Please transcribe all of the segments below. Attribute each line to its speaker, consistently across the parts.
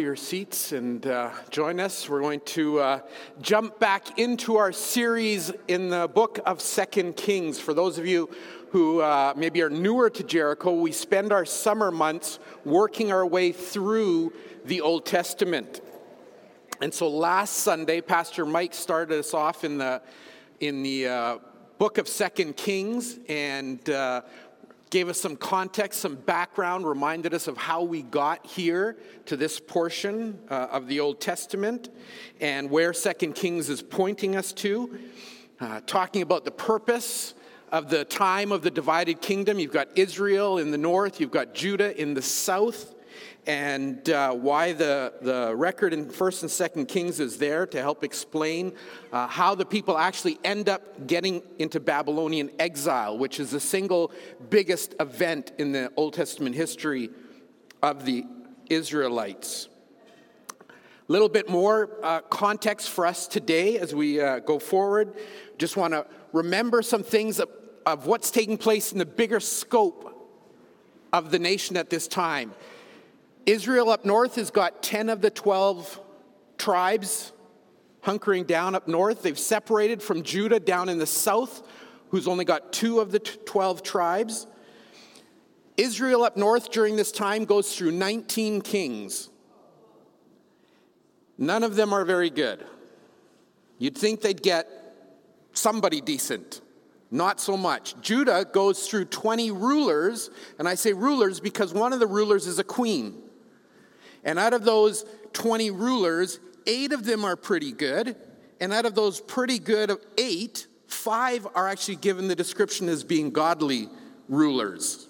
Speaker 1: your seats and uh, join us. We're going to uh, jump back into our series in the book of Second Kings. For those of you who uh, maybe are newer to Jericho, we spend our summer months working our way through the Old Testament. And so last Sunday, Pastor Mike started us off in the in the uh, book of Second Kings, and uh, gave us some context, some background, reminded us of how we got here to this portion uh, of the Old Testament and where Second Kings is pointing us to, uh, talking about the purpose of the time of the divided kingdom. You've got Israel in the north, you've got Judah in the south and uh, why the, the record in 1st and 2nd Kings is there to help explain uh, how the people actually end up getting into Babylonian exile, which is the single biggest event in the Old Testament history of the Israelites. A little bit more uh, context for us today as we uh, go forward. Just want to remember some things of, of what's taking place in the bigger scope of the nation at this time. Israel up north has got 10 of the 12 tribes hunkering down up north. They've separated from Judah down in the south, who's only got two of the 12 tribes. Israel up north during this time goes through 19 kings. None of them are very good. You'd think they'd get somebody decent. Not so much. Judah goes through 20 rulers, and I say rulers because one of the rulers is a queen. And out of those 20 rulers, eight of them are pretty good. And out of those pretty good eight, five are actually given the description as being godly rulers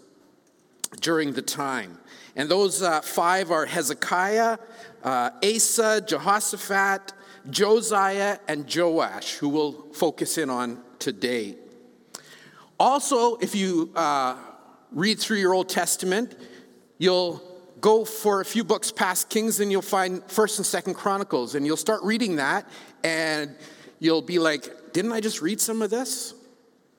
Speaker 1: during the time. And those uh, five are Hezekiah, uh, Asa, Jehoshaphat, Josiah, and Joash, who we'll focus in on today. Also, if you uh, read through your Old Testament, you'll go for a few books past Kings and you'll find 1st and 2nd Chronicles and you'll start reading that and you'll be like, didn't I just read some of this?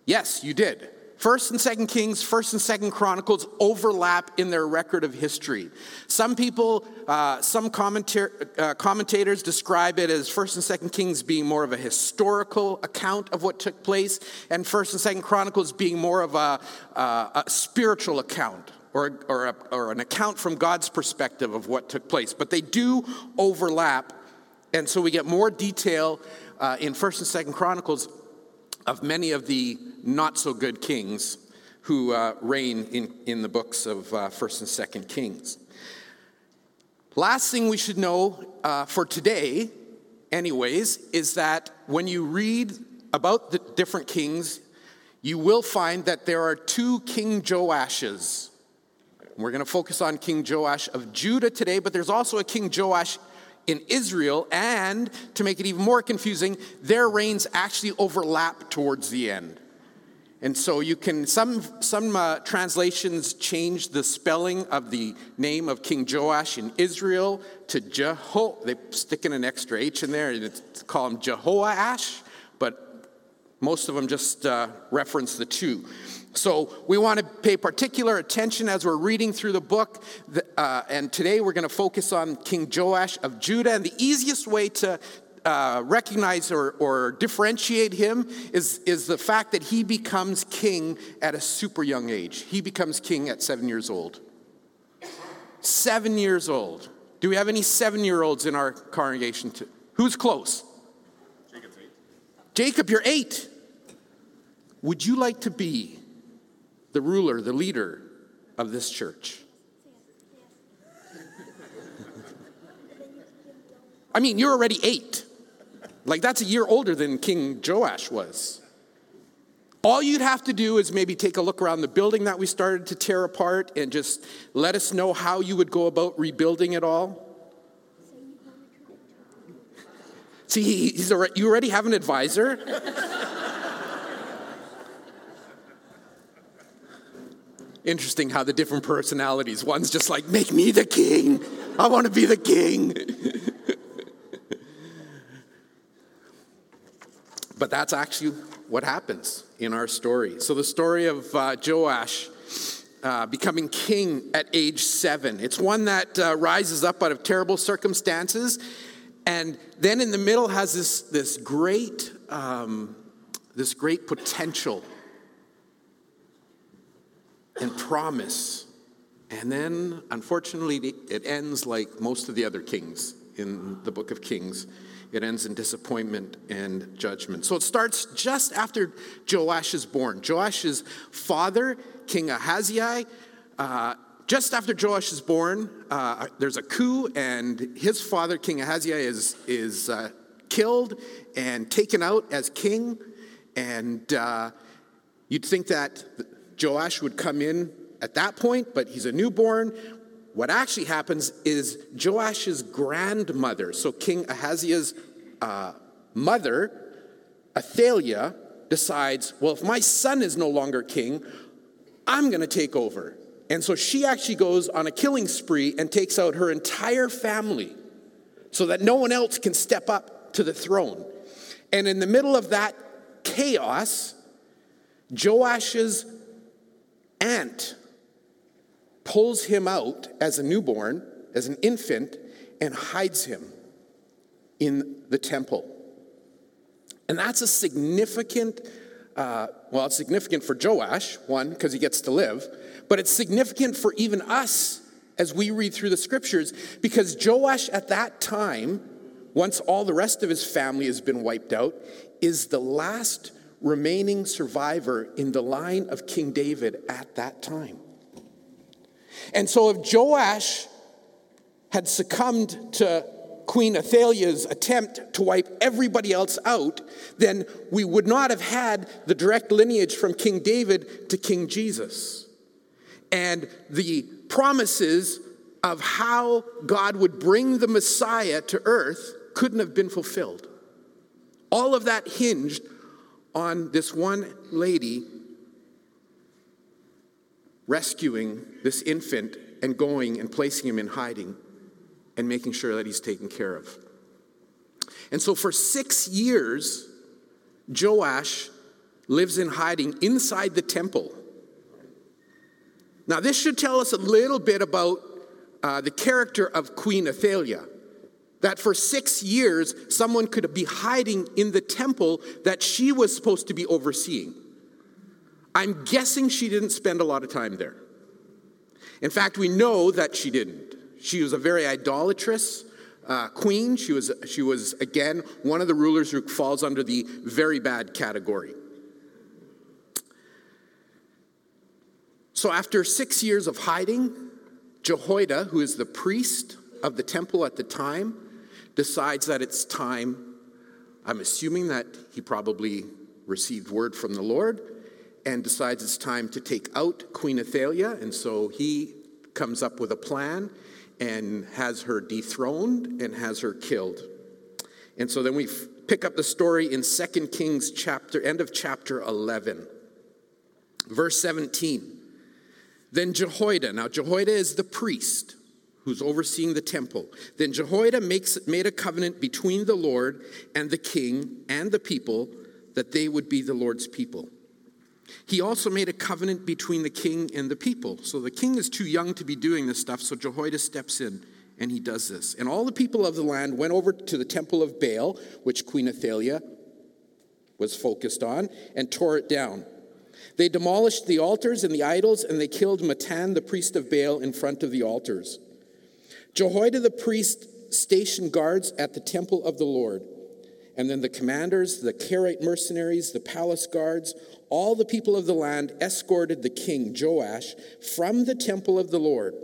Speaker 1: Yes, you did. First and Second Kings, First and Second Chronicles overlap in their record of history. Some people, uh, some commentar- uh, commentators describe it as First and Second Kings being more of a historical account of what took place, and First and Second Chronicles being more of a, uh, a spiritual account or, or, a, or, an account from God's perspective of what took place. But they do overlap, and so we get more detail uh, in First and Second Chronicles of many of the not so good kings who uh, reign in, in the books of uh, First and Second Kings. Last thing we should know uh, for today, anyways, is that when you read about the different kings, you will find that there are two King Joashes we're going to focus on King Joash of Judah today, but there's also a King Joash in Israel, and to make it even more confusing, their reigns actually overlap towards the end. And so you can, some, some uh, translations change the spelling of the name of King Joash in Israel to Jeho. They stick in an extra H in there and call him Jehoash, but most of them just uh, reference the two. So we want to pay particular attention as we're reading through the book. Uh, and today we're going to focus on King Joash of Judah. And the easiest way to uh, recognize or, or differentiate him is, is the fact that he becomes king at a super young age. He becomes king at seven years old. Seven years old. Do we have any seven year olds in our congregation? To, who's close? Jacob's eight. Jacob, you're eight. Would you like to be the ruler, the leader of this church. I mean, you're already eight. Like, that's a year older than King Joash was. All you'd have to do is maybe take a look around the building that we started to tear apart and just let us know how you would go about rebuilding it all. See, he's already, you already have an advisor. Interesting how the different personalities, one's just like, make me the king. I want to be the king. but that's actually what happens in our story. So, the story of uh, Joash uh, becoming king at age seven. It's one that uh, rises up out of terrible circumstances, and then in the middle has this, this great um, this great potential and promise. And then, unfortunately, it ends like most of the other kings in the book of Kings. It ends in disappointment and judgment. So it starts just after Joash is born. Joash's father, King Ahaziah, uh, just after Joash is born, uh, there's a coup, and his father, King Ahaziah, is, is uh, killed and taken out as king. And uh, you'd think that Joash would come in at that point, but he's a newborn. What actually happens is Joash's grandmother, so King Ahaziah's uh, mother, Athaliah, decides, well, if my son is no longer king, I'm going to take over. And so she actually goes on a killing spree and takes out her entire family so that no one else can step up to the throne. And in the middle of that chaos, Joash's aunt pulls him out as a newborn, as an infant, and hides him in the temple. And that's a significant, uh, well, it's significant for Joash, one, because he gets to live, but it's significant for even us as we read through the scriptures, because Joash at that time, once all the rest of his family has been wiped out, is the last remaining survivor in the line of King David at that time. And so if Joash had succumbed to Queen Athaliah's attempt to wipe everybody else out, then we would not have had the direct lineage from King David to King Jesus. And the promises of how God would bring the Messiah to earth couldn't have been fulfilled. All of that hinged on this one lady rescuing this infant and going and placing him in hiding and making sure that he's taken care of. And so for six years, Joash lives in hiding inside the temple. Now, this should tell us a little bit about uh, the character of Queen Athaliah that for six years someone could be hiding in the temple that she was supposed to be overseeing. I'm guessing she didn't spend a lot of time there. In fact, we know that she didn't. She was a very idolatrous uh, queen. She was, she was, again, one of the rulers who falls under the very bad category. So, after six years of hiding, Jehoiada, who is the priest of the temple at the time, decides that it's time. I'm assuming that he probably received word from the Lord and decides it's time to take out Queen Athaliah. And so he comes up with a plan and has her dethroned and has her killed. And so then we pick up the story in 2 Kings chapter end of chapter 11. Verse 17. Then Jehoiada, now Jehoiada is the priest who's overseeing the temple. Then Jehoiada makes, made a covenant between the Lord and the king and the people that they would be the Lord's people. He also made a covenant between the king and the people. So the king is too young to be doing this stuff, so Jehoiada steps in and he does this. And all the people of the land went over to the temple of Baal, which Queen Athaliah was focused on, and tore it down. They demolished the altars and the idols, and they killed Mattan, the priest of Baal, in front of the altars. Jehoiada the priest stationed guards at the temple of the Lord. And then the commanders, the Carite mercenaries, the palace guards, all the people of the land escorted the king Joash from the temple of the Lord.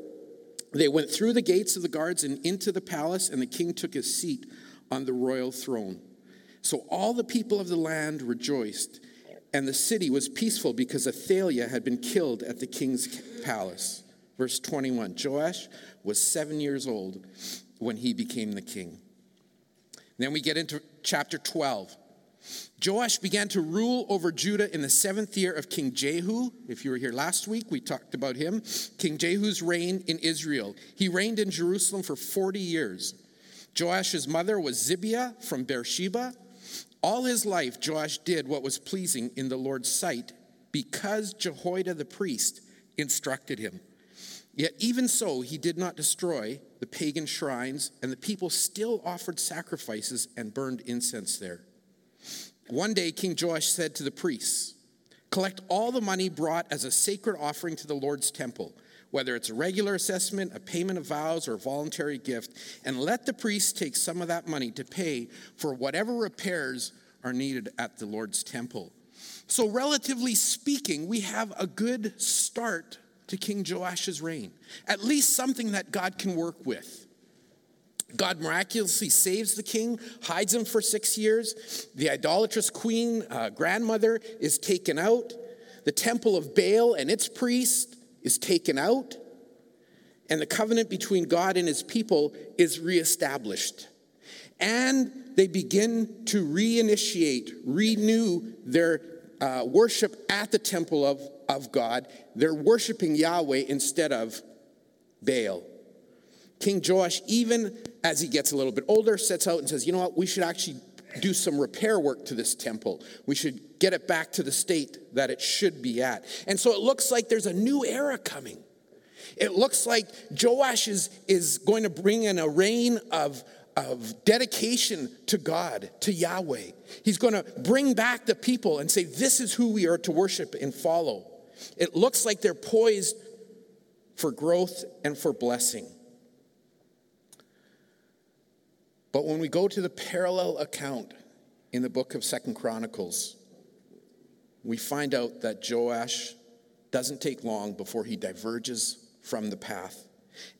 Speaker 1: They went through the gates of the guards and into the palace, and the king took his seat on the royal throne. So all the people of the land rejoiced, and the city was peaceful because Athaliah had been killed at the king's palace. Verse 21 Joash was seven years old when he became the king. Then we get into chapter 12. Joash began to rule over Judah in the seventh year of King Jehu. If you were here last week, we talked about him. King Jehu's reign in Israel. He reigned in Jerusalem for 40 years. Joash's mother was Zibiah from Beersheba. All his life, Joash did what was pleasing in the Lord's sight because Jehoiada the priest instructed him. Yet, even so, he did not destroy the pagan shrines, and the people still offered sacrifices and burned incense there. One day, King Joash said to the priests, Collect all the money brought as a sacred offering to the Lord's temple, whether it's a regular assessment, a payment of vows, or a voluntary gift, and let the priests take some of that money to pay for whatever repairs are needed at the Lord's temple. So, relatively speaking, we have a good start to King Joash's reign. At least something that God can work with. God miraculously saves the king, hides him for six years. The idolatrous queen, uh, grandmother, is taken out. The temple of Baal and its priest is taken out. And the covenant between God and his people is reestablished. And they begin to reinitiate, renew their uh, worship at the temple of, of God. They're worshiping Yahweh instead of Baal. King Joash, even as he gets a little bit older, sets out and says, you know what, we should actually do some repair work to this temple. We should get it back to the state that it should be at. And so it looks like there's a new era coming. It looks like Joash is, is going to bring in a reign of, of dedication to God, to Yahweh. He's going to bring back the people and say, This is who we are to worship and follow. It looks like they're poised for growth and for blessing. But when we go to the parallel account in the book of Second Chronicles, we find out that Joash doesn't take long before he diverges from the path.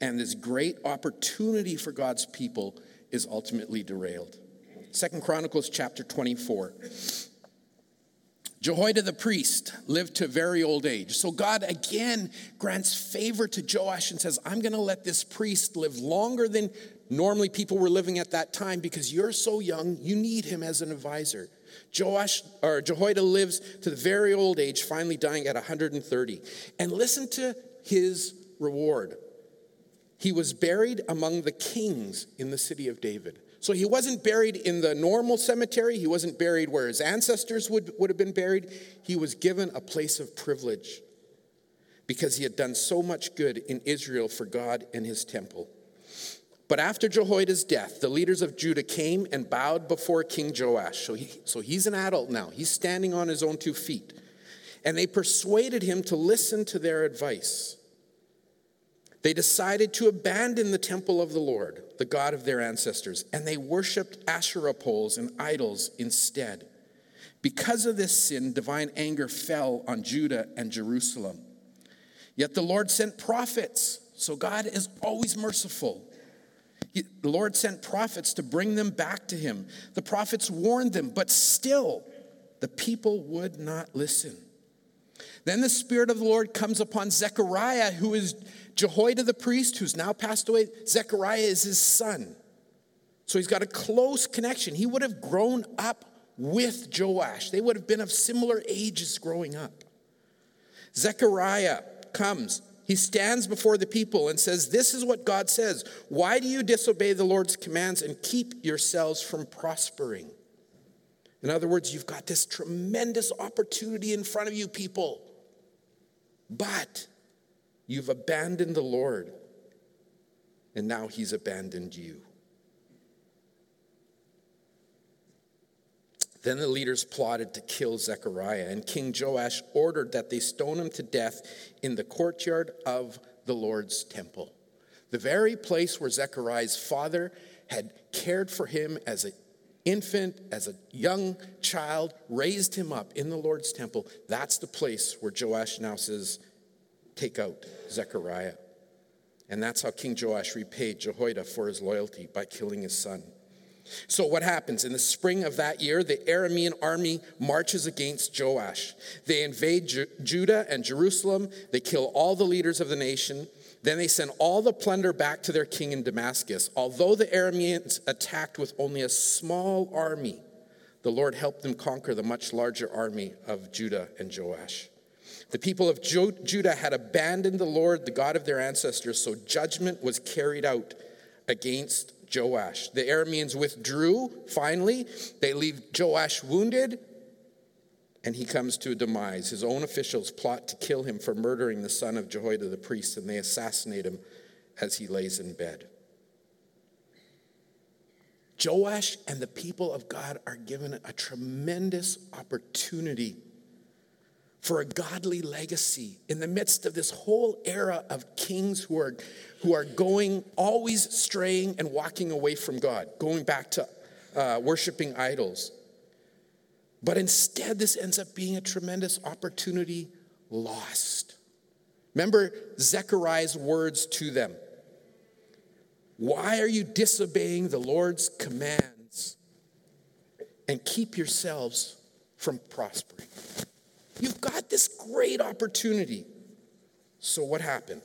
Speaker 1: And this great opportunity for God's people is ultimately derailed. Second Chronicles chapter 24. Jehoiada the priest lived to very old age. So God again grants favor to Joash and says, I'm going to let this priest live longer than normally people were living at that time because you're so young, you need him as an advisor. Joash or Jehoiada lives to the very old age, finally dying at 130. And listen to his reward. He was buried among the kings in the city of David. So he wasn't buried in the normal cemetery. He wasn't buried where his ancestors would, would have been buried. He was given a place of privilege because he had done so much good in Israel for God and his temple. But after Jehoiada's death, the leaders of Judah came and bowed before King Joash. So, he, so he's an adult now. He's standing on his own two feet. And they persuaded him to listen to their advice. They decided to abandon the temple of the Lord, the God of their ancestors, and they worshiped Asherah poles and idols instead. Because of this sin, divine anger fell on Judah and Jerusalem. Yet the Lord sent prophets, so God is always merciful. He, the Lord sent prophets to bring them back to him. The prophets warned them, but still the people would not listen. Then the Spirit of the Lord comes upon Zechariah, who is Jehoiada the priest, who's now passed away. Zechariah is his son. So he's got a close connection. He would have grown up with Joash, they would have been of similar ages growing up. Zechariah comes. He stands before the people and says, This is what God says. Why do you disobey the Lord's commands and keep yourselves from prospering? In other words, you've got this tremendous opportunity in front of you, people. But you've abandoned the Lord, and now he's abandoned you. Then the leaders plotted to kill Zechariah, and King Joash ordered that they stone him to death in the courtyard of the Lord's temple. The very place where Zechariah's father had cared for him as an infant, as a young child, raised him up in the Lord's temple. That's the place where Joash now says, take out Zechariah. And that's how King Joash repaid Jehoiada for his loyalty by killing his son. So, what happens? In the spring of that year, the Aramean army marches against Joash. They invade Ju- Judah and Jerusalem. They kill all the leaders of the nation. Then they send all the plunder back to their king in Damascus. Although the Arameans attacked with only a small army, the Lord helped them conquer the much larger army of Judah and Joash. The people of Judah had abandoned the Lord, the God of their ancestors, so judgment was carried out against Joash. The Arameans withdrew finally. They leave Joash wounded and he comes to a demise. His own officials plot to kill him for murdering the son of Jehoiada the priest, and they assassinate him as he lays in bed. Joash and the people of God are given a tremendous opportunity for a godly legacy in the midst of this whole era of kings who are, who are going, always straying and walking away from God, going back to uh, worshiping idols. But instead, this ends up being a tremendous opportunity lost. Remember Zechariah's words to them Why are you disobeying the Lord's commands? And keep yourselves from prospering. You've got this great opportunity. So, what happened?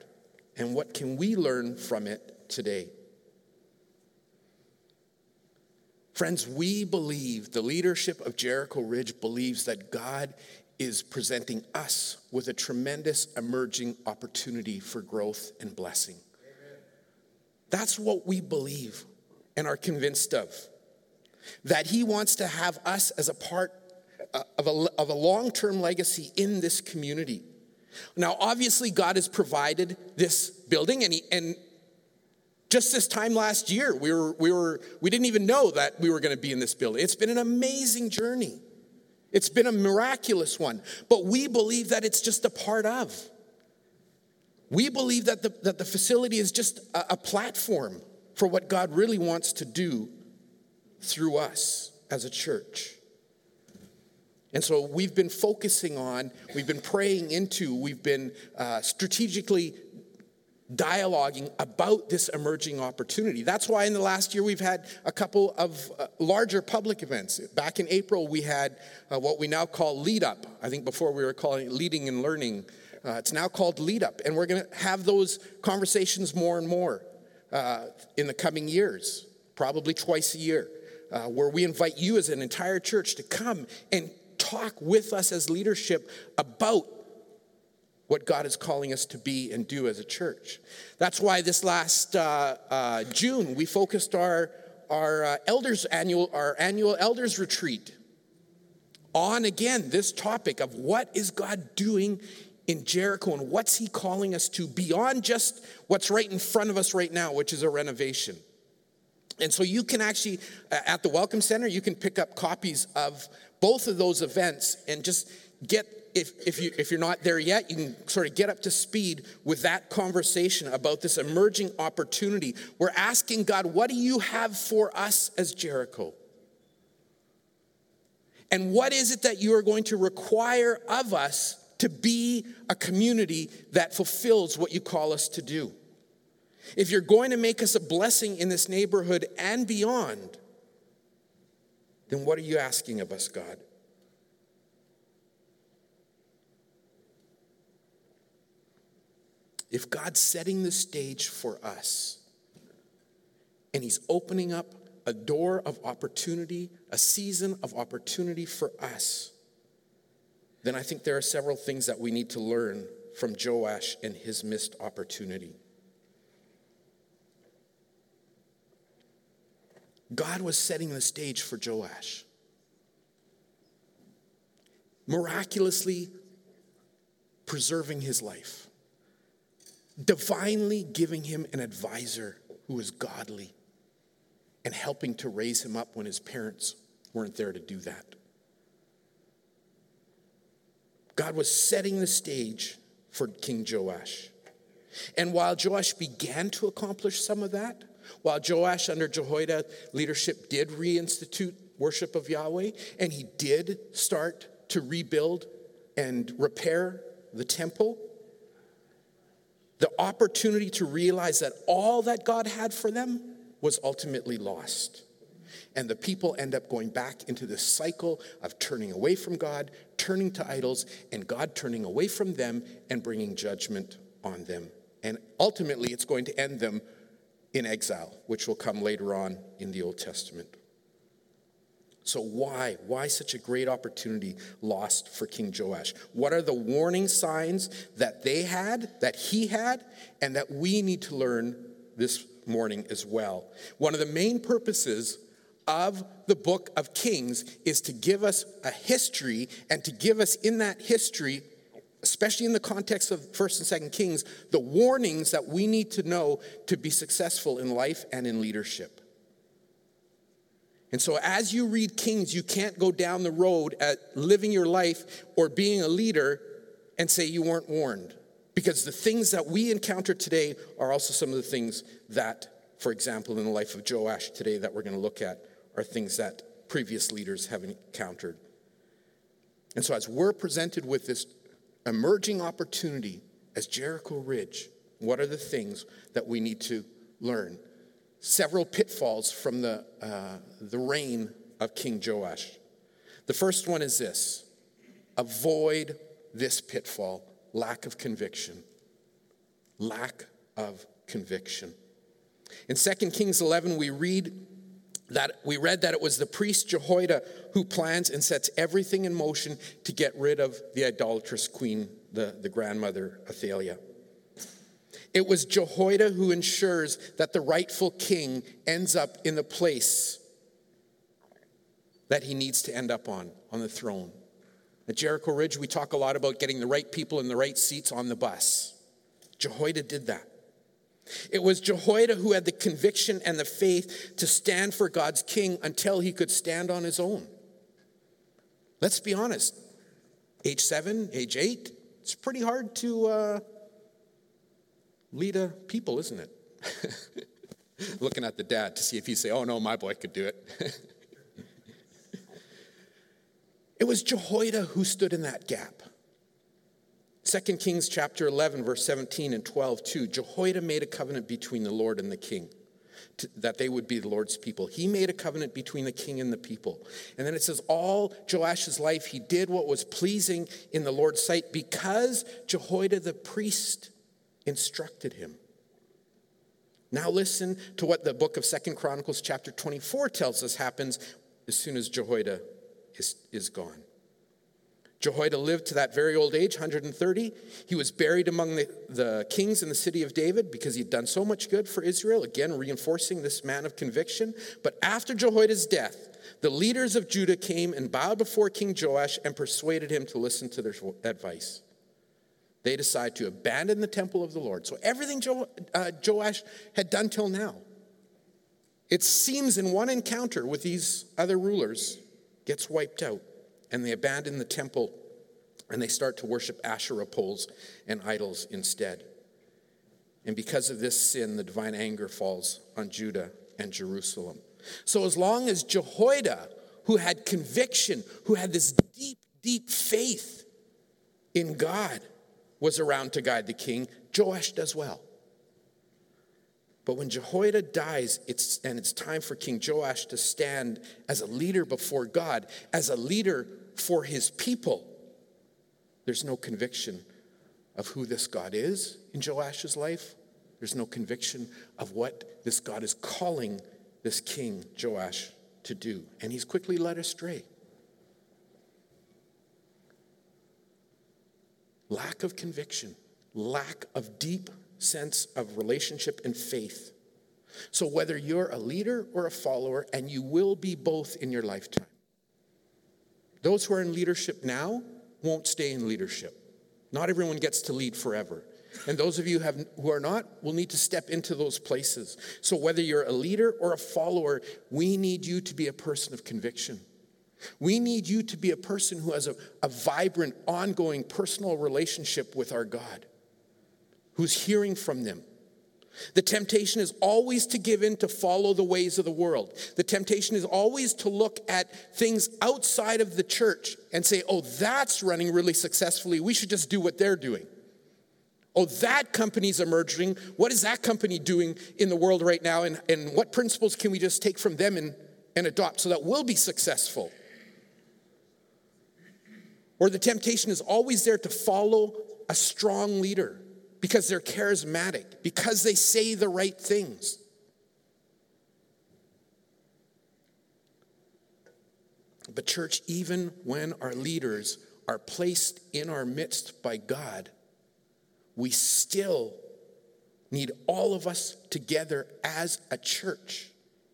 Speaker 1: And what can we learn from it today? Friends, we believe, the leadership of Jericho Ridge believes that God is presenting us with a tremendous emerging opportunity for growth and blessing. That's what we believe and are convinced of. That He wants to have us as a part of a, of a long term legacy in this community. Now, obviously, God has provided this building, and, he, and just this time last year, we, were, we, were, we didn't even know that we were going to be in this building. It's been an amazing journey. It's been a miraculous one, but we believe that it's just a part of. We believe that the, that the facility is just a, a platform for what God really wants to do through us as a church. And so we've been focusing on, we've been praying into, we've been uh, strategically dialoguing about this emerging opportunity. That's why in the last year we've had a couple of uh, larger public events. Back in April, we had uh, what we now call Lead Up. I think before we were calling it Leading and Learning. Uh, it's now called Lead Up, and we're going to have those conversations more and more uh, in the coming years, probably twice a year. Uh, where we invite you as an entire church to come and talk with us as leadership about what God is calling us to be and do as a church. That's why this last uh, uh, June we focused our our uh, elders annual our annual elders retreat on again this topic of what is God doing in Jericho and what's He calling us to beyond just what's right in front of us right now, which is a renovation. And so you can actually, at the Welcome Center, you can pick up copies of both of those events and just get if, if, you, if you're not there yet, you can sort of get up to speed with that conversation about this emerging opportunity. We're asking God, what do you have for us as Jericho? And what is it that you are going to require of us to be a community that fulfills what you call us to do? If you're going to make us a blessing in this neighborhood and beyond, then what are you asking of us, God? If God's setting the stage for us and He's opening up a door of opportunity, a season of opportunity for us, then I think there are several things that we need to learn from Joash and his missed opportunity. God was setting the stage for Joash. Miraculously preserving his life, divinely giving him an advisor who was godly, and helping to raise him up when his parents weren't there to do that. God was setting the stage for King Joash. And while Joash began to accomplish some of that, while Joash, under Jehoiada leadership, did reinstitute worship of Yahweh, and he did start to rebuild and repair the temple, the opportunity to realize that all that God had for them was ultimately lost. And the people end up going back into this cycle of turning away from God, turning to idols, and God turning away from them and bringing judgment on them. And ultimately, it's going to end them in exile, which will come later on in the Old Testament. So, why? Why such a great opportunity lost for King Joash? What are the warning signs that they had, that he had, and that we need to learn this morning as well? One of the main purposes of the book of Kings is to give us a history and to give us in that history, especially in the context of 1st and 2nd Kings, the warnings that we need to know to be successful in life and in leadership. And so, as you read Kings, you can't go down the road at living your life or being a leader and say you weren't warned. Because the things that we encounter today are also some of the things that, for example, in the life of Joash today, that we're going to look at are things that previous leaders have encountered. And so, as we're presented with this emerging opportunity as Jericho Ridge, what are the things that we need to learn? Several pitfalls from the, uh, the reign of King Joash. The first one is this avoid this pitfall lack of conviction. Lack of conviction. In 2 Kings 11, we read that we read that it was the priest Jehoiada who plans and sets everything in motion to get rid of the idolatrous queen, the, the grandmother Athaliah. It was Jehoiada who ensures that the rightful king ends up in the place that he needs to end up on, on the throne. At Jericho Ridge, we talk a lot about getting the right people in the right seats on the bus. Jehoiada did that. It was Jehoiada who had the conviction and the faith to stand for God's king until he could stand on his own. Let's be honest. Age seven, age eight, it's pretty hard to uh, lead a people, isn't it? Looking at the dad to see if he say, "Oh no, my boy could do it." It was Jehoiada who stood in that gap. 2 Kings chapter 11, verse 17 and 12, too. Jehoiada made a covenant between the Lord and the king, to, that they would be the Lord's people. He made a covenant between the king and the people. And then it says, all Joash's life, he did what was pleasing in the Lord's sight because Jehoiada the priest instructed him. Now listen to what the book of Second Chronicles chapter 24 tells us happens as soon as Jehoiada is, is gone. Jehoiada lived to that very old age, 130. He was buried among the, the kings in the city of David because he'd done so much good for Israel, again, reinforcing this man of conviction. But after Jehoiada's death, the leaders of Judah came and bowed before King Joash and persuaded him to listen to their advice. They decide to abandon the temple of the Lord. So everything jo, uh, Joash had done till now, it seems in one encounter with these other rulers, gets wiped out, and they abandon the temple and they start to worship Asherah poles and idols instead. And because of this sin, the divine anger falls on Judah and Jerusalem. So, as long as Jehoiada, who had conviction, who had this deep, deep faith in God, was around to guide the king, Joash does well. But when Jehoiada dies, it's, and it's time for King Joash to stand as a leader before God, as a leader for his people, there's no conviction of who this God is in Joash's life. There's no conviction of what this God is calling this king, Joash, to do. And he's quickly led astray. Lack of conviction, lack of deep sense of relationship and faith. So, whether you're a leader or a follower, and you will be both in your lifetime, those who are in leadership now won't stay in leadership. Not everyone gets to lead forever. And those of you have, who are not will need to step into those places. So, whether you're a leader or a follower, we need you to be a person of conviction. We need you to be a person who has a, a vibrant, ongoing personal relationship with our God who's hearing from them. The temptation is always to give in to follow the ways of the world. The temptation is always to look at things outside of the church and say, oh, that's running really successfully. We should just do what they're doing. Oh, that company's emerging. What is that company doing in the world right now? And, and what principles can we just take from them and, and adopt so that we'll be successful? Or the temptation is always there to follow a strong leader because they're charismatic, because they say the right things. But, church, even when our leaders are placed in our midst by God, we still need all of us together as a church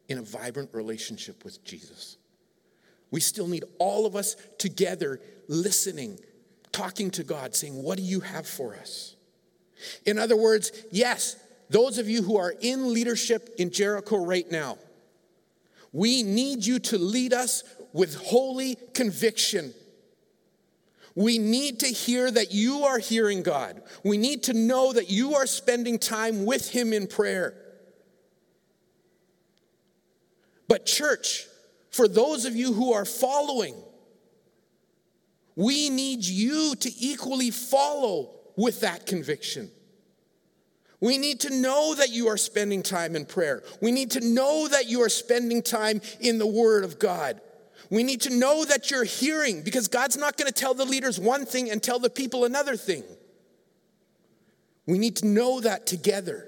Speaker 1: in a vibrant relationship with Jesus. We still need all of us together listening, talking to God, saying, What do you have for us? In other words, yes, those of you who are in leadership in Jericho right now, we need you to lead us with holy conviction. We need to hear that you are hearing God. We need to know that you are spending time with Him in prayer. But, church, for those of you who are following, we need you to equally follow with that conviction. We need to know that you are spending time in prayer. We need to know that you are spending time in the Word of God. We need to know that you're hearing because God's not going to tell the leaders one thing and tell the people another thing. We need to know that together.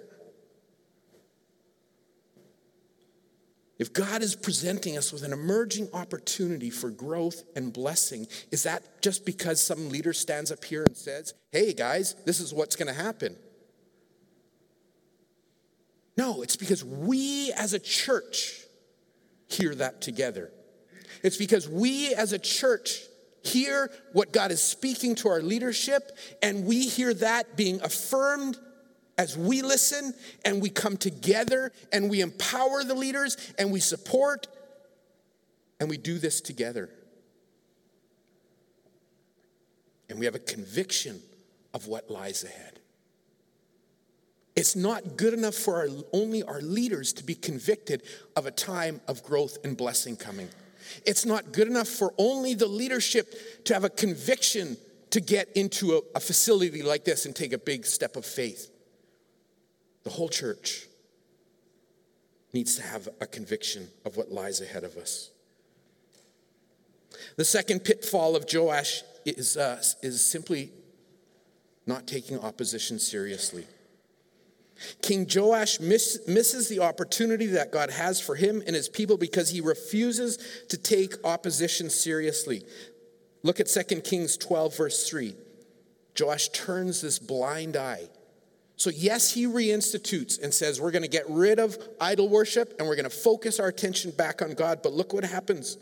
Speaker 1: If God is presenting us with an emerging opportunity for growth and blessing, is that just because some leader stands up here and says, hey guys, this is what's going to happen? No, it's because we as a church hear that together. It's because we as a church hear what God is speaking to our leadership, and we hear that being affirmed as we listen and we come together and we empower the leaders and we support and we do this together. And we have a conviction of what lies ahead. It's not good enough for our, only our leaders to be convicted of a time of growth and blessing coming. It's not good enough for only the leadership to have a conviction to get into a, a facility like this and take a big step of faith. The whole church needs to have a conviction of what lies ahead of us. The second pitfall of Joash is, uh, is simply not taking opposition seriously. King Joash miss, misses the opportunity that God has for him and his people because he refuses to take opposition seriously. Look at 2 Kings 12, verse 3. Joash turns this blind eye so, yes, he reinstitutes and says, We're going to get rid of idol worship and we're going to focus our attention back on God. But look what happens.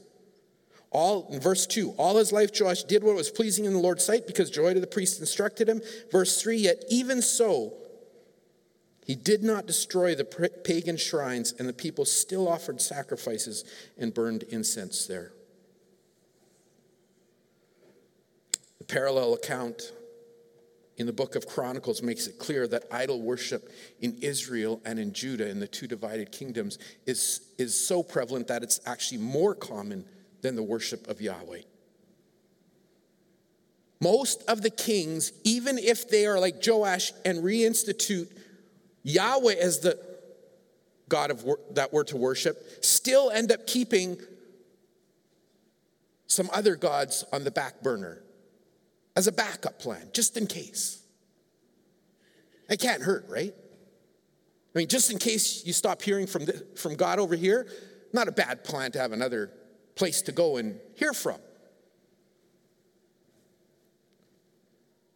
Speaker 1: All in verse 2, all his life Joash did what was pleasing in the Lord's sight because Jehoiada the priest instructed him. Verse 3, yet even so, he did not destroy the pagan shrines, and the people still offered sacrifices and burned incense there. The parallel account in the book of Chronicles makes it clear that idol worship in Israel and in Judah, in the two divided kingdoms, is, is so prevalent that it's actually more common than the worship of Yahweh. Most of the kings, even if they are like Joash and reinstitute Yahweh as the God of wor- that we're to worship, still end up keeping some other gods on the back burner as a backup plan, just in case. It can't hurt, right? I mean, just in case you stop hearing from, the, from God over here, not a bad plan to have another place to go and hear from.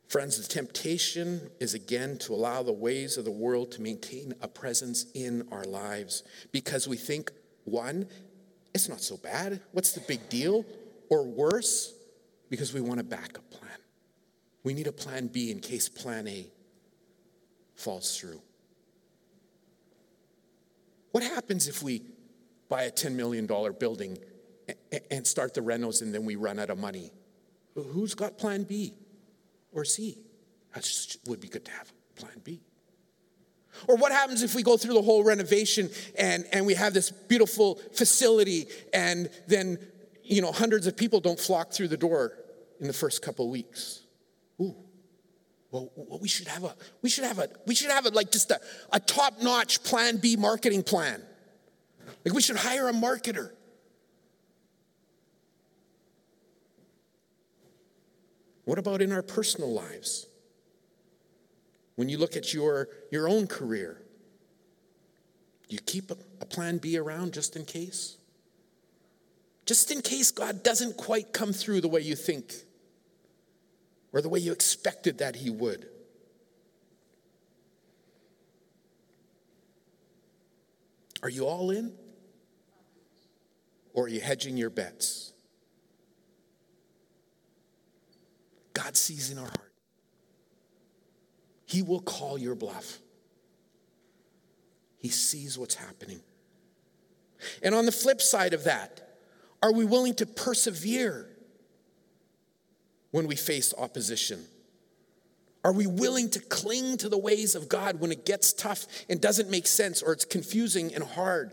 Speaker 1: Friends, the temptation is again to allow the ways of the world to maintain a presence in our lives because we think, one, it's not so bad. What's the big deal? Or worse, because we want a backup plan. We need a plan B in case plan A falls through. What happens if we buy a $10 million building and start the renos and then we run out of money? Who's got plan B or C? That would be good to have plan B. Or what happens if we go through the whole renovation and, and we have this beautiful facility and then you know hundreds of people don't flock through the door in the first couple weeks? Ooh. Well, we should have a, we should have a, we should have a, like just a, a top-notch plan B marketing plan. Like we should hire a marketer. What about in our personal lives? When you look at your, your own career, you keep a, a plan B around just in case? Just in case God doesn't quite come through the way you think or the way you expected that he would. Are you all in? or are you hedging your bets? God sees in our heart. He will call your bluff. He sees what's happening. And on the flip side of that, are we willing to persevere when we face opposition? Are we willing to cling to the ways of God when it gets tough and doesn't make sense or it's confusing and hard?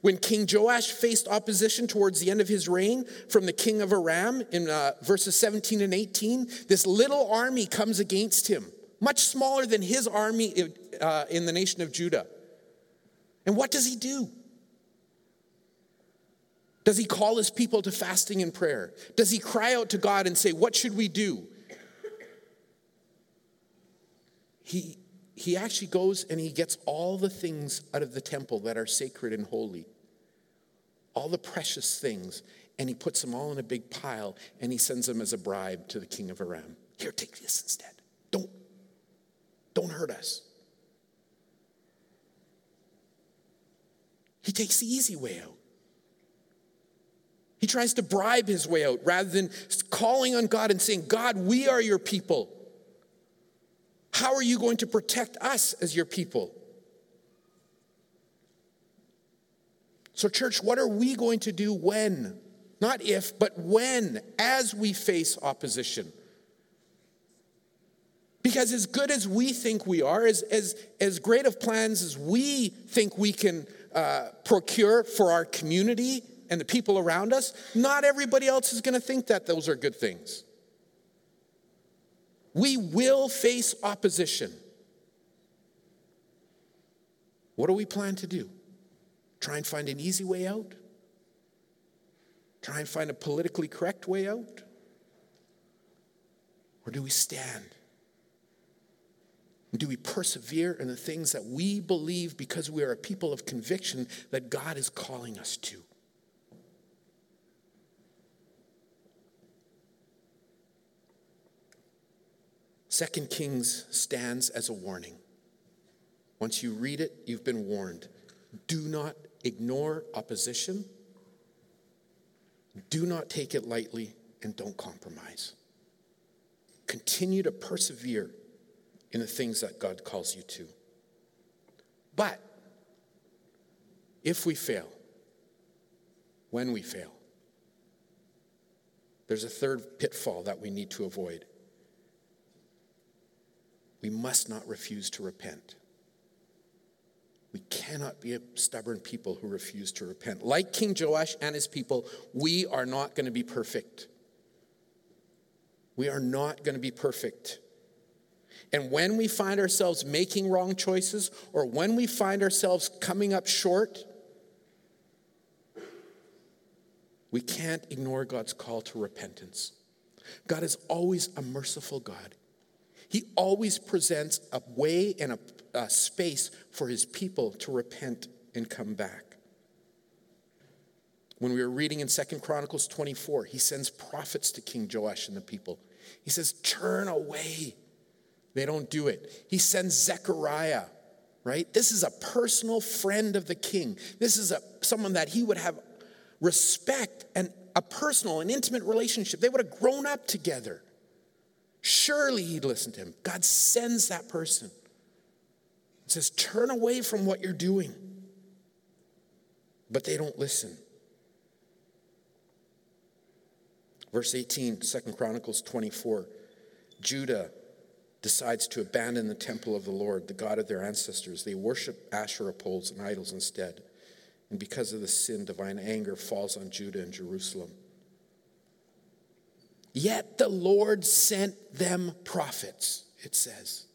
Speaker 1: When King Joash faced opposition towards the end of his reign from the king of Aram in uh, verses 17 and 18, this little army comes against him, much smaller than his army uh, in the nation of Judah. And what does he do? Does he call his people to fasting and prayer? Does he cry out to God and say, What should we do? he, he actually goes and he gets all the things out of the temple that are sacred and holy, all the precious things, and he puts them all in a big pile and he sends them as a bribe to the king of Aram. Here, take this instead. Don't, don't hurt us. He takes the easy way out. He tries to bribe his way out rather than calling on God and saying, God, we are your people. How are you going to protect us as your people? So, church, what are we going to do when? Not if, but when, as we face opposition. Because as good as we think we are, as, as, as great of plans as we think we can uh, procure for our community and the people around us, not everybody else is going to think that those are good things. We will face opposition. What do we plan to do? Try and find an easy way out? Try and find a politically correct way out? Or do we stand? Do we persevere in the things that we believe because we are a people of conviction that God is calling us to? 2 Kings stands as a warning. Once you read it, you've been warned. Do not ignore opposition. Do not take it lightly and don't compromise. Continue to persevere in the things that God calls you to. But if we fail, when we fail, there's a third pitfall that we need to avoid we must not refuse to repent. We cannot be a stubborn people who refuse to repent. Like King Joash and his people, we are not going to be perfect. We are not going to be perfect. And when we find ourselves making wrong choices or when we find ourselves coming up short, we can't ignore God's call to repentance. God is always a merciful God. He always presents a way and a, a space for his people to repent and come back. When we were reading in Second Chronicles 24, he sends prophets to King Joash and the people. He says, Turn away. They don't do it. He sends Zechariah, right? This is a personal friend of the king. This is a, someone that he would have respect and a personal and intimate relationship. They would have grown up together. Surely he'd listen to him. God sends that person. It says, turn away from what you're doing. But they don't listen. Verse 18, 2 Chronicles 24. Judah decides to abandon the temple of the Lord, the God of their ancestors. They worship Asherah poles and idols instead. And because of the sin, divine anger falls on Judah and Jerusalem. Yet the Lord sent them prophets, it says.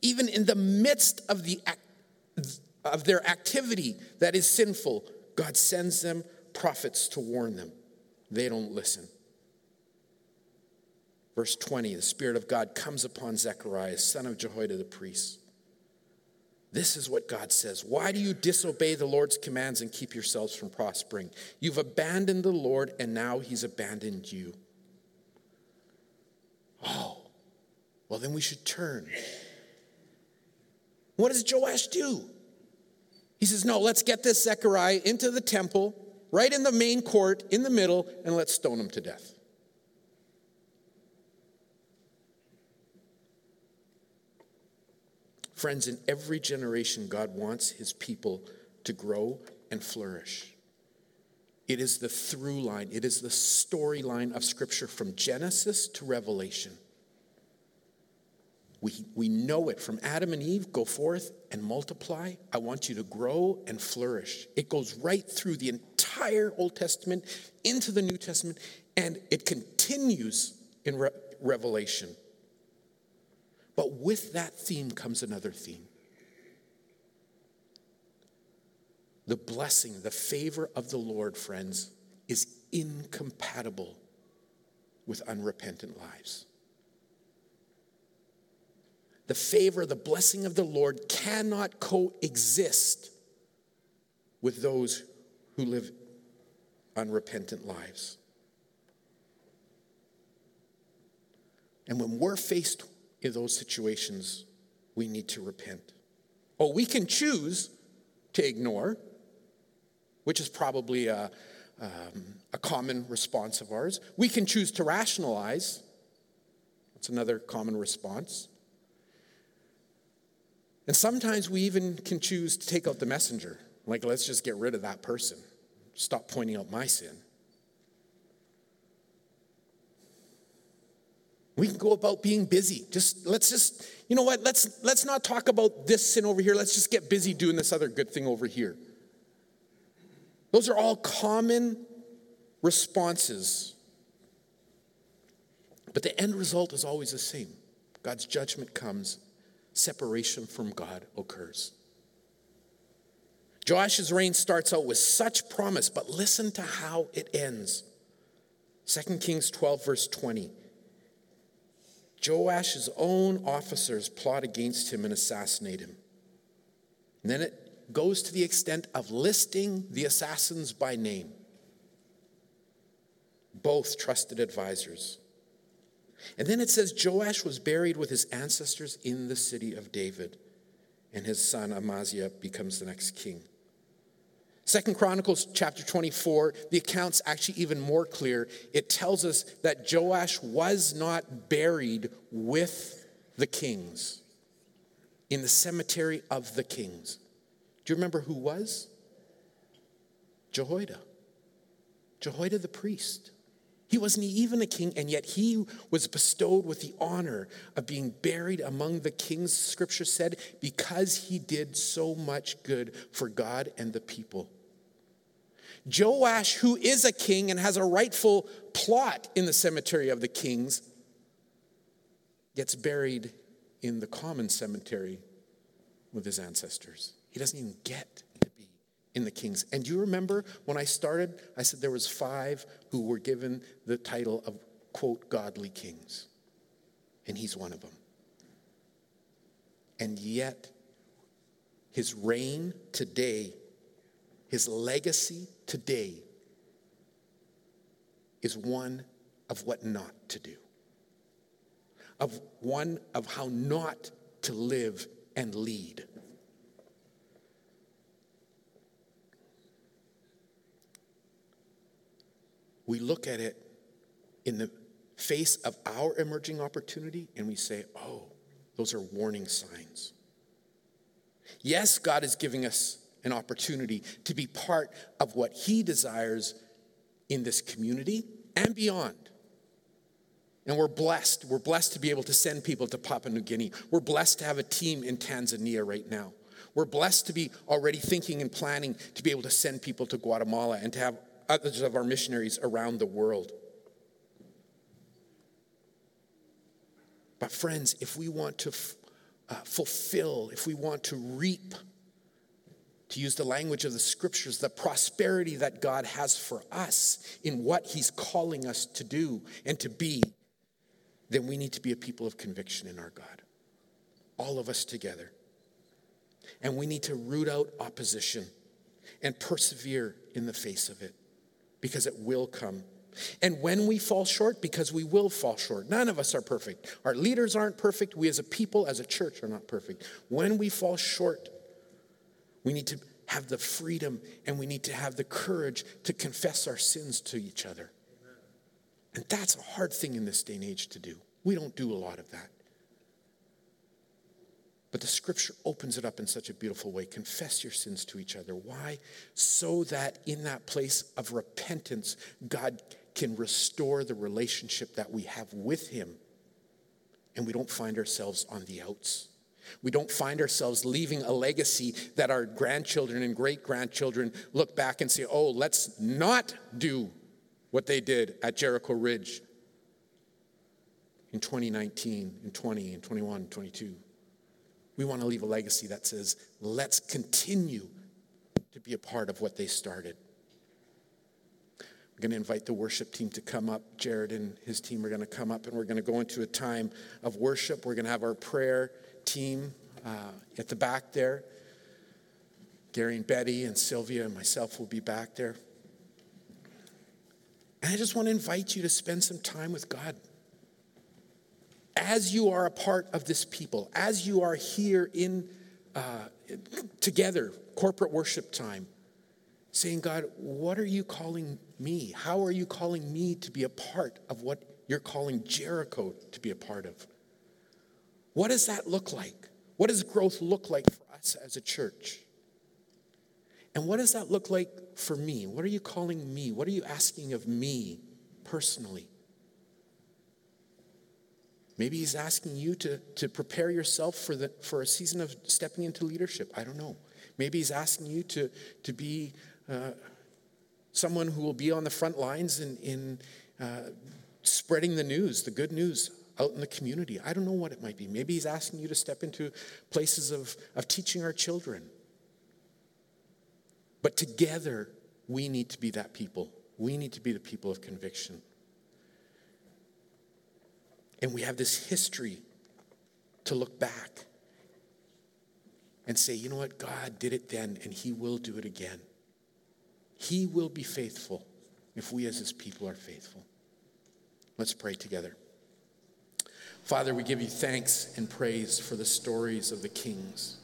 Speaker 1: Even in the midst of, the, of their activity that is sinful, God sends them prophets to warn them. They don't listen. Verse 20 the Spirit of God comes upon Zechariah, son of Jehoiada the priest. This is what God says. Why do you disobey the Lord's commands and keep yourselves from prospering? You've abandoned the Lord, and now he's abandoned you. Oh, well, then we should turn. What does Joash do? He says, No, let's get this Zechariah into the temple, right in the main court, in the middle, and let's stone him to death. Friends, in every generation, God wants his people to grow and flourish. It is the through line, it is the storyline of Scripture from Genesis to Revelation. We, we know it from Adam and Eve go forth and multiply. I want you to grow and flourish. It goes right through the entire Old Testament into the New Testament, and it continues in Re- Revelation. But with that theme comes another theme the blessing, the favor of the Lord, friends, is incompatible with unrepentant lives. The favor, the blessing of the Lord cannot coexist with those who live unrepentant lives. And when we're faced in those situations, we need to repent. Oh, we can choose to ignore, which is probably a, um, a common response of ours. We can choose to rationalize. That's another common response. And sometimes we even can choose to take out the messenger. Like, let's just get rid of that person. Stop pointing out my sin. We can go about being busy. Just let's just, you know what? Let's let's not talk about this sin over here. Let's just get busy doing this other good thing over here. Those are all common responses. But the end result is always the same. God's judgment comes, separation from God occurs. Joash's reign starts out with such promise, but listen to how it ends. 2 Kings 12, verse 20. Joash's own officers plot against him and assassinate him. And then it goes to the extent of listing the assassins by name. Both trusted advisors. And then it says Joash was buried with his ancestors in the city of David, and his son Amaziah becomes the next king. Second Chronicles chapter 24, the account's actually even more clear. It tells us that Joash was not buried with the kings in the cemetery of the kings. Do you remember who was? Jehoiada. Jehoiada the priest. He wasn't even a king, and yet he was bestowed with the honor of being buried among the kings, scripture said, because he did so much good for God and the people. Joash, who is a king and has a rightful plot in the cemetery of the kings, gets buried in the common cemetery with his ancestors. He doesn't even get to be in the kings. And you remember when I started, I said there was five who were given the title of quote godly kings. And he's one of them. And yet his reign today his legacy today is one of what not to do, of one of how not to live and lead. We look at it in the face of our emerging opportunity and we say, oh, those are warning signs. Yes, God is giving us an opportunity to be part of what He desires in this community and beyond. And we're blessed. We're blessed to be able to send people to Papua New Guinea. We're blessed to have a team in Tanzania right now. We're blessed to be already thinking and planning to be able to send people to Guatemala and to have others of our missionaries around the world. But, friends, if we want to f- uh, fulfill, if we want to reap to use the language of the scriptures, the prosperity that God has for us in what He's calling us to do and to be, then we need to be a people of conviction in our God. All of us together. And we need to root out opposition and persevere in the face of it because it will come. And when we fall short, because we will fall short, none of us are perfect. Our leaders aren't perfect. We as a people, as a church, are not perfect. When we fall short, we need to have the freedom and we need to have the courage to confess our sins to each other. And that's a hard thing in this day and age to do. We don't do a lot of that. But the scripture opens it up in such a beautiful way. Confess your sins to each other. Why? So that in that place of repentance, God can restore the relationship that we have with Him. And we don't find ourselves on the outs. We don't find ourselves leaving a legacy that our grandchildren and great grandchildren look back and say, oh, let's not do what they did at Jericho Ridge in 2019, in 20, in 21, 22. We want to leave a legacy that says, let's continue to be a part of what they started. We're going to invite the worship team to come up. Jared and his team are going to come up, and we're going to go into a time of worship. We're going to have our prayer team uh, at the back there. Gary and Betty and Sylvia and myself will be back there. And I just want to invite you to spend some time with God as you are a part of this people, as you are here in uh, together, corporate worship time, saying, God, what are you calling me? How are you calling me to be a part of what you're calling Jericho to be a part of? What does that look like? What does growth look like for us as a church? And what does that look like for me? What are you calling me? What are you asking of me personally? Maybe he's asking you to, to prepare yourself for, the, for a season of stepping into leadership. I don't know. Maybe he's asking you to, to be uh, someone who will be on the front lines in, in uh, spreading the news, the good news out in the community. I don't know what it might be. Maybe he's asking you to step into places of, of teaching our children. But together, we need to be that people. We need to be the people of conviction. And we have this history to look back and say, you know what? God did it then, and He will do it again. He will be faithful if we as His people are faithful. Let's pray together. Father, we give you thanks and praise for the stories of the kings.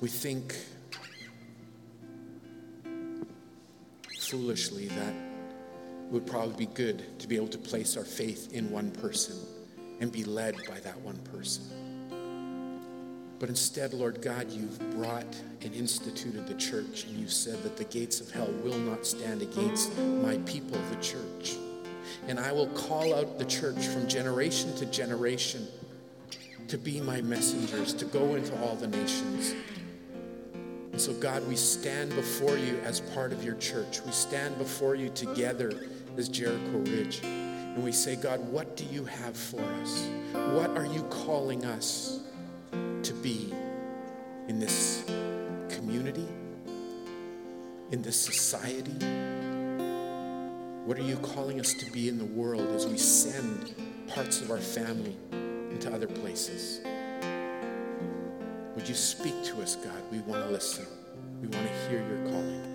Speaker 1: We think foolishly that it would probably be good to be able to place our faith in one person and be led by that one person. But instead, Lord God, you've brought and instituted the church, and you've said that the gates of hell will not stand against my people, the church. And I will call out the church from generation to generation to be my messengers, to go into all the nations and so, God, we stand before you as part of your church. We stand before you together as Jericho Ridge. And we say, God, what do you have for us? What are you calling us to be in this community, in this society? What are you calling us to be in the world as we send parts of our family into other places? Would you speak to us, God? We want to listen. We want to hear your calling.